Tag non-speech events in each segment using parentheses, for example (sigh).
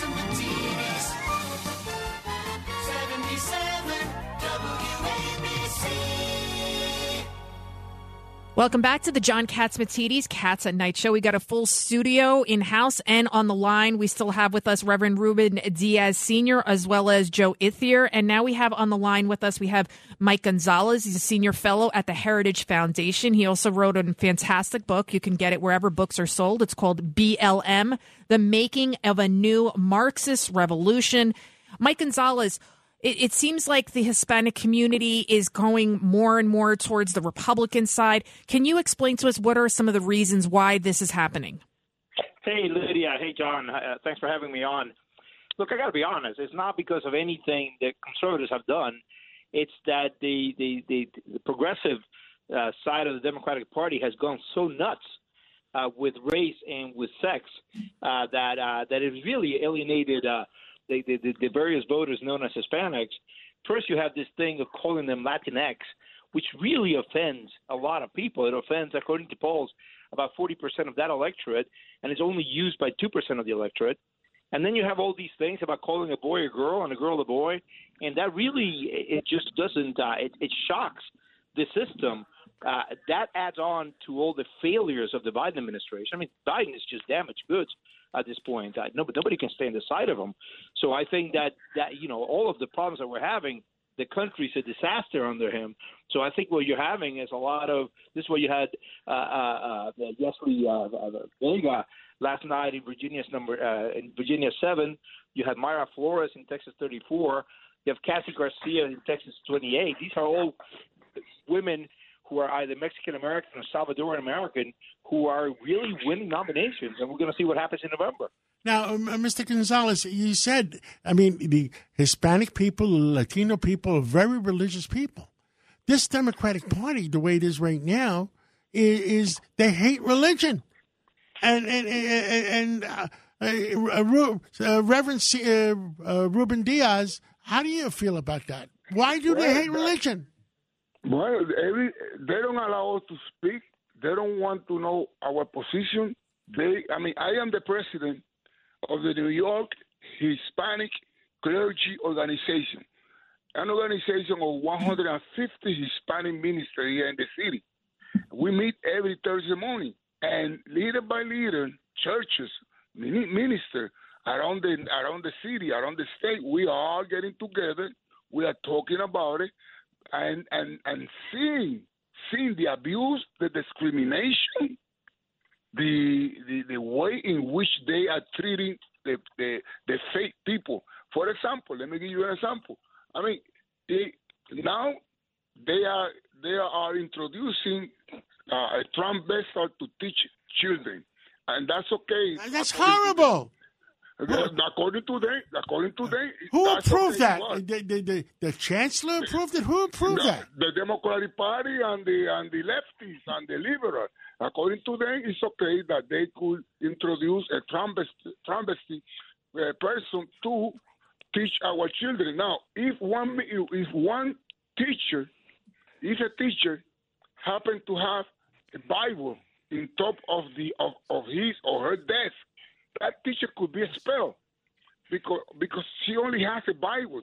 John Catsimatidis, Welcome back to the John Catsimatidis Cats at Night show. We got a full studio in house and on the line. We still have with us Reverend Ruben Diaz Sr. as well as Joe Ithier. And now we have on the line with us, we have Mike Gonzalez. He's a senior fellow at the Heritage Foundation. He also wrote a fantastic book. You can get it wherever books are sold. It's called BLM, The Making of a New Marxist Revolution. Mike Gonzalez, it, it seems like the Hispanic community is going more and more towards the Republican side. Can you explain to us what are some of the reasons why this is happening? Hey, Lydia. Hey, John. Uh, thanks for having me on. Look, I got to be honest. It's not because of anything that conservatives have done. It's that the the the, the progressive uh, side of the Democratic Party has gone so nuts uh, with race and with sex uh, that uh, that it's really alienated uh, the, the the various voters known as Hispanics. First, you have this thing of calling them Latinx, which really offends a lot of people. It offends, according to polls, about 40% of that electorate, and is only used by 2% of the electorate. And then you have all these things about calling a boy a girl and a girl a boy, and that really it just doesn't. Uh, it, it shocks the system. Uh, that adds on to all the failures of the Biden administration. I mean, Biden is just damaged goods at this point. Uh, nobody, nobody can stand the side of him. So I think that that you know all of the problems that we're having, the country's a disaster under him. So I think what you're having is a lot of this is what you had uh, uh, uh, Leslie uh, uh, Vega last night in Virginia's number uh, in Virginia seven. You had Mayra Flores in Texas 34. You have Cassy Garcia in Texas 28. These are all women who are either Mexican American or Salvadoran American who are really winning nominations, and we're going to see what happens in November. Now, um, Mr. Gonzalez, you said, I mean, the Hispanic people, the Latino people are very religious people. This Democratic Party, the way it is right now, is, is they hate religion. And, and, and, and uh, uh, uh, Reverend C, uh, uh, Ruben Diaz, how do you feel about that? Why do they hate religion? Well, every, they don't allow us to speak. They don't want to know our position. They, I mean, I am the president of the New York Hispanic Clergy Organization, an organization of 150 Hispanic ministers here in the city. We meet every Thursday morning, and leader by leader, churches, minister around the around the city, around the state, we are all getting together. We are talking about it, and and and seeing seeing the abuse, the discrimination, the the, the way in which they are treating the, the the fake people. For example, let me give you an example. I mean, they, now they are they are introducing uh, a transvestite to teach children, and that's okay. That's horrible. According to them, according to them, Who approved that? The, the, the, the chancellor approved it? Who approved the, that? the Democratic Party and the and the lefties and the liberals. According to them, it's okay that they could introduce a travesty, travesty uh, person to teach our children. Now, if one if one teacher, if a teacher happen to have a Bible in top of the of, of his or her desk, that teacher could be expelled because because she only has a Bible.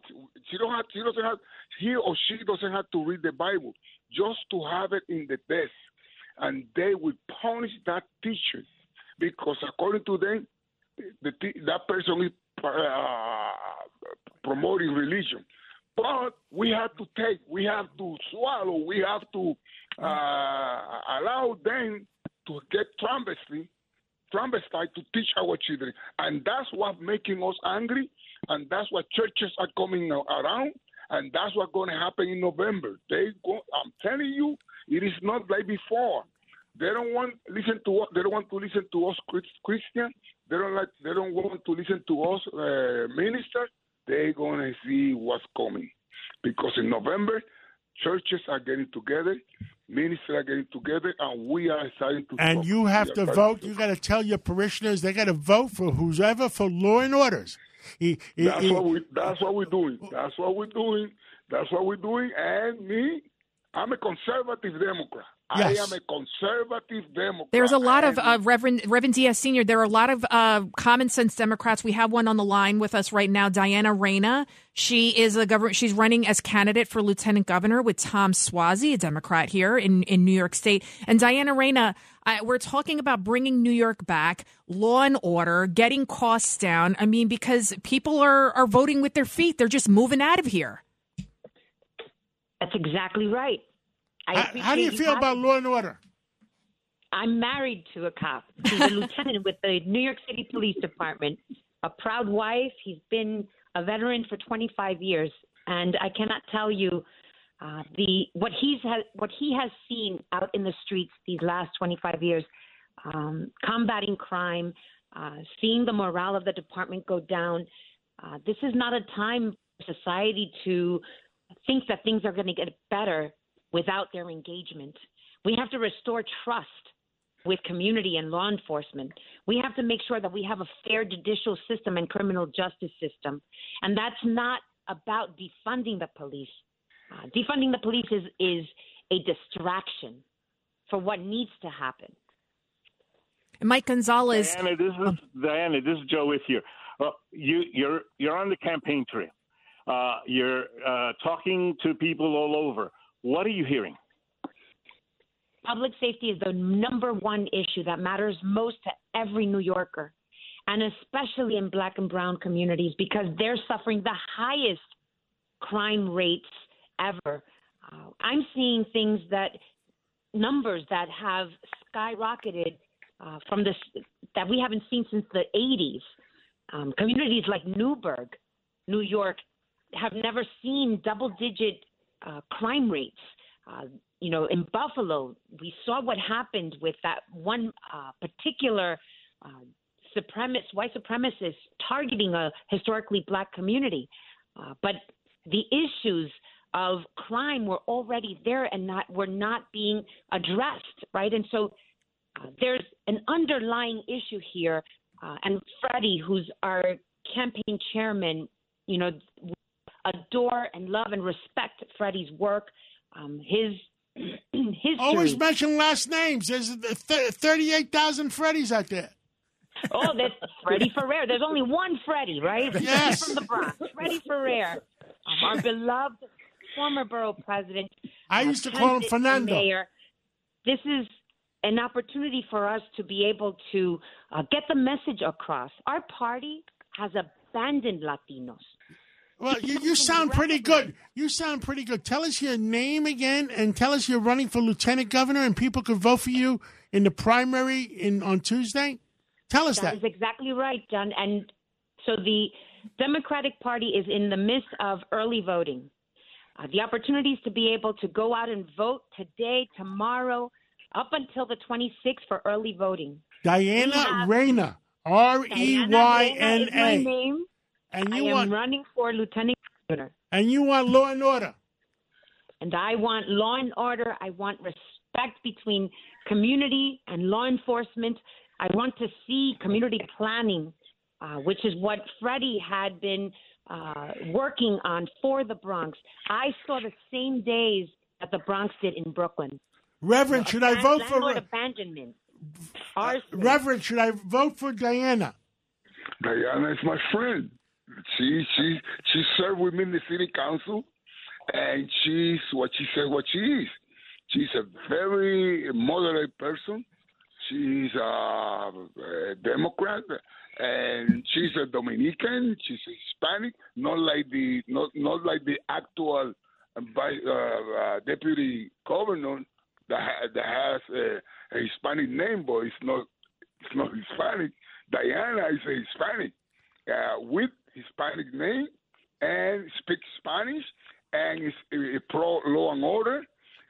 She don't have she doesn't have he or she doesn't have to read the Bible just to have it in the desk, and they will punish that teacher because according to them, the that person is uh, promoting religion. But we have to take, we have to swallow, we have to uh, allow them to get travesty transvestite to teach our children. And that's what making us angry, and that's what churches are coming around, and that's what's going to happen in November. They go, I'm telling you, it is not like before. they don't want listen to us. They don't want to listen to us Chris- Christian. They don't like. They don't want to listen to us uh, ministers. They're gonna see what's coming, because in November, churches are getting together, ministers are getting together, and we are starting to. And talk. you have to vote. starting You got to tell your parishioners they got to vote for whoever for law and orders. He- he- That's he- what we. That's what we're doing. That's what we're doing. That's what we're doing. And me, I'm a conservative Democrat. I am a conservative Democrat. There's a lot of uh, Reverend Reverend Diaz Senior. There are a lot of uh, common sense Democrats. We have one on the line with us right now, Diana Reyna. She is a government. She's running as candidate for lieutenant governor with Tom Suozzi, a Democrat here in in New York State. And Diana Reyna, I, we're talking about bringing New York back, law and order, getting costs down. I mean, because people are are voting with their feet. They're just moving out of here. That's exactly right. How, how do you feel about law and order? I'm married to a cop. He's a lieutenant with the New York City Police Department, a proud wife. He's been a veteran for 25 years, and I cannot tell you uh, the what he's ha- what he has seen out in the streets these last 25 years, um, combating crime, uh, seeing the morale of the department go down. Uh, this is not a time for society to think that things are going to get better without their engagement. We have to restore trust with community and law enforcement. We have to make sure that we have a fair judicial system and criminal justice system. And that's not about defunding the police. Uh, defunding the police is, is a distraction for what needs to happen. And Mike Gonzalez. Diana, this is Diana. This is Joe with you. Uh, you you're you're on the campaign trail. Uh, you're uh, talking to people all over. What are you hearing? Public safety is the number one issue that matters most to every New Yorker, and especially in black and brown communities because they're suffering the highest crime rates ever. Uh, I'm seeing things that numbers that have skyrocketed uh, from this that we haven't seen since the 80s. Um, communities like Newburgh, New York, have never seen double-digit uh, crime rates. Uh, you know, in Buffalo, we saw what happened with that one uh, particular uh, supremacist, white supremacist targeting a historically black community. Uh, but the issues of crime were already there and not were not being addressed, right? And so uh, there's an underlying issue here. And Freddie, who's our campaign chairman, you know, adore and love and respect Freddie's work. Um, his (clears throat) history. Always mention last names. There's th- 38,000 Freddies out there. Oh, that's (laughs) Freddie Ferrer. There's only one Freddie, right? Yes. He's from the Bronx. Freddie Ferrer, um, our beloved former borough president. I uh, used to call him Fernando. Mayor. This is an opportunity for us to be able to uh, get the message across. Our party has abandoned Latinos. Well, you, you sound pretty good. You sound pretty good. Tell us your name again and tell us you're running for lieutenant governor and people could vote for you in the primary in on Tuesday. Tell us That that. is exactly right, John. And so the Democratic Party is in the midst of early voting. Uh, the opportunities to be able to go out and vote today, tomorrow, up until the 26th for early voting. Diana Reyna. R E Y N A. name. And I you am want running for lieutenant governor. and you want law and order. And I want law and order. I want respect between community and law enforcement. I want to see community planning, uh, which is what Freddie had been uh, working on for the Bronx. I saw the same days that the Bronx did in Brooklyn. Reverend, should I vote for landlord abandonment? Arson. Reverend? Should I vote for Diana? Diana is my friend. She she she served with me in the city council, and she's what she said what she is. She's a very moderate person. She's a, a Democrat, and she's a Dominican. She's a Hispanic, not like the not not like the actual uh, uh, deputy governor that ha- that has a, a Hispanic name, but it's not it's not Hispanic. Diana is a Hispanic name and speaks Spanish and is a pro law and order.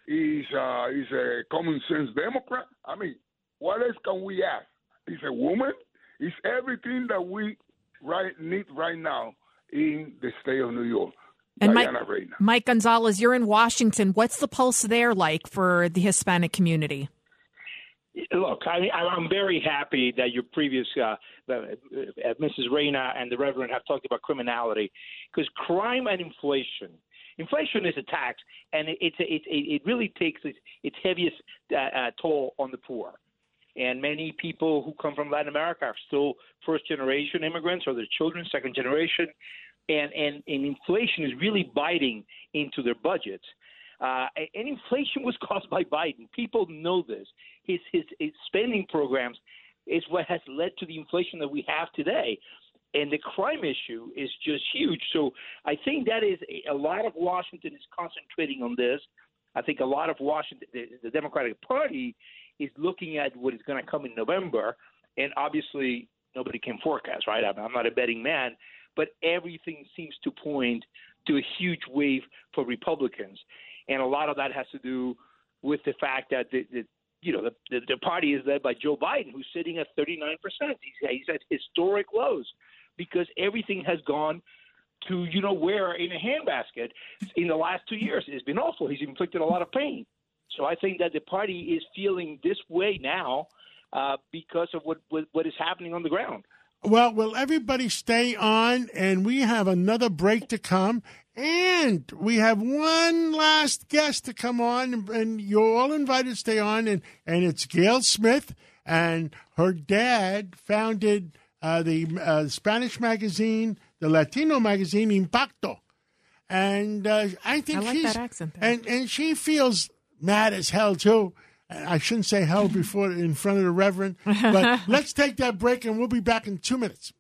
is uh, is a common sense Democrat. I mean, what else can we ask? Is a woman? Is everything that we right need right now in the state of New York. And Mike, Reyna. Mike Gonzalez, you're in Washington. What's the pulse there like for the Hispanic community? Look, I, I'm very happy that your previous uh, uh, Mrs. Reyna and the Reverend have talked about criminality because crime and inflation. Inflation is a tax, and it, it, it, it really takes its, its heaviest uh, uh, toll on the poor. And many people who come from Latin America are still first generation immigrants or their children, second generation. And, and, and inflation is really biting into their budgets. Uh, and inflation was (laughs) caused by Biden. People know this. His, his, his spending programs is what has led to the inflation that we have today. And the crime issue is just huge. So I think that is a, a lot of Washington is concentrating on this. I think a lot of Washington, the, the Democratic Party, is looking at what is going to come in November. And obviously, nobody can forecast, right? I'm, I'm not a betting man, but everything seems to point to a huge wave for Republicans and a lot of that has to do with the fact that the, the you know the, the the party is led by Joe Biden, who's sitting at 39 percent. He's, at historic lows because everything has gone to you know where in a handbasket in the last two years. It's been awful. He's inflicted a lot of pain. So I think that the party is feeling this way now uh, because of what, what what is happening on the ground. Well, will everybody stay on? And we have another break to come. And we have one last guest to come on, and you're all invited to stay on. And, and it's Gail Smith, and her dad founded uh, the uh, Spanish magazine, the Latino magazine Impacto. And uh, I think I like she's that accent there. and and she feels mad as hell too. I shouldn't say hell before in front of the Reverend, but (laughs) let's take that break, and we'll be back in two minutes.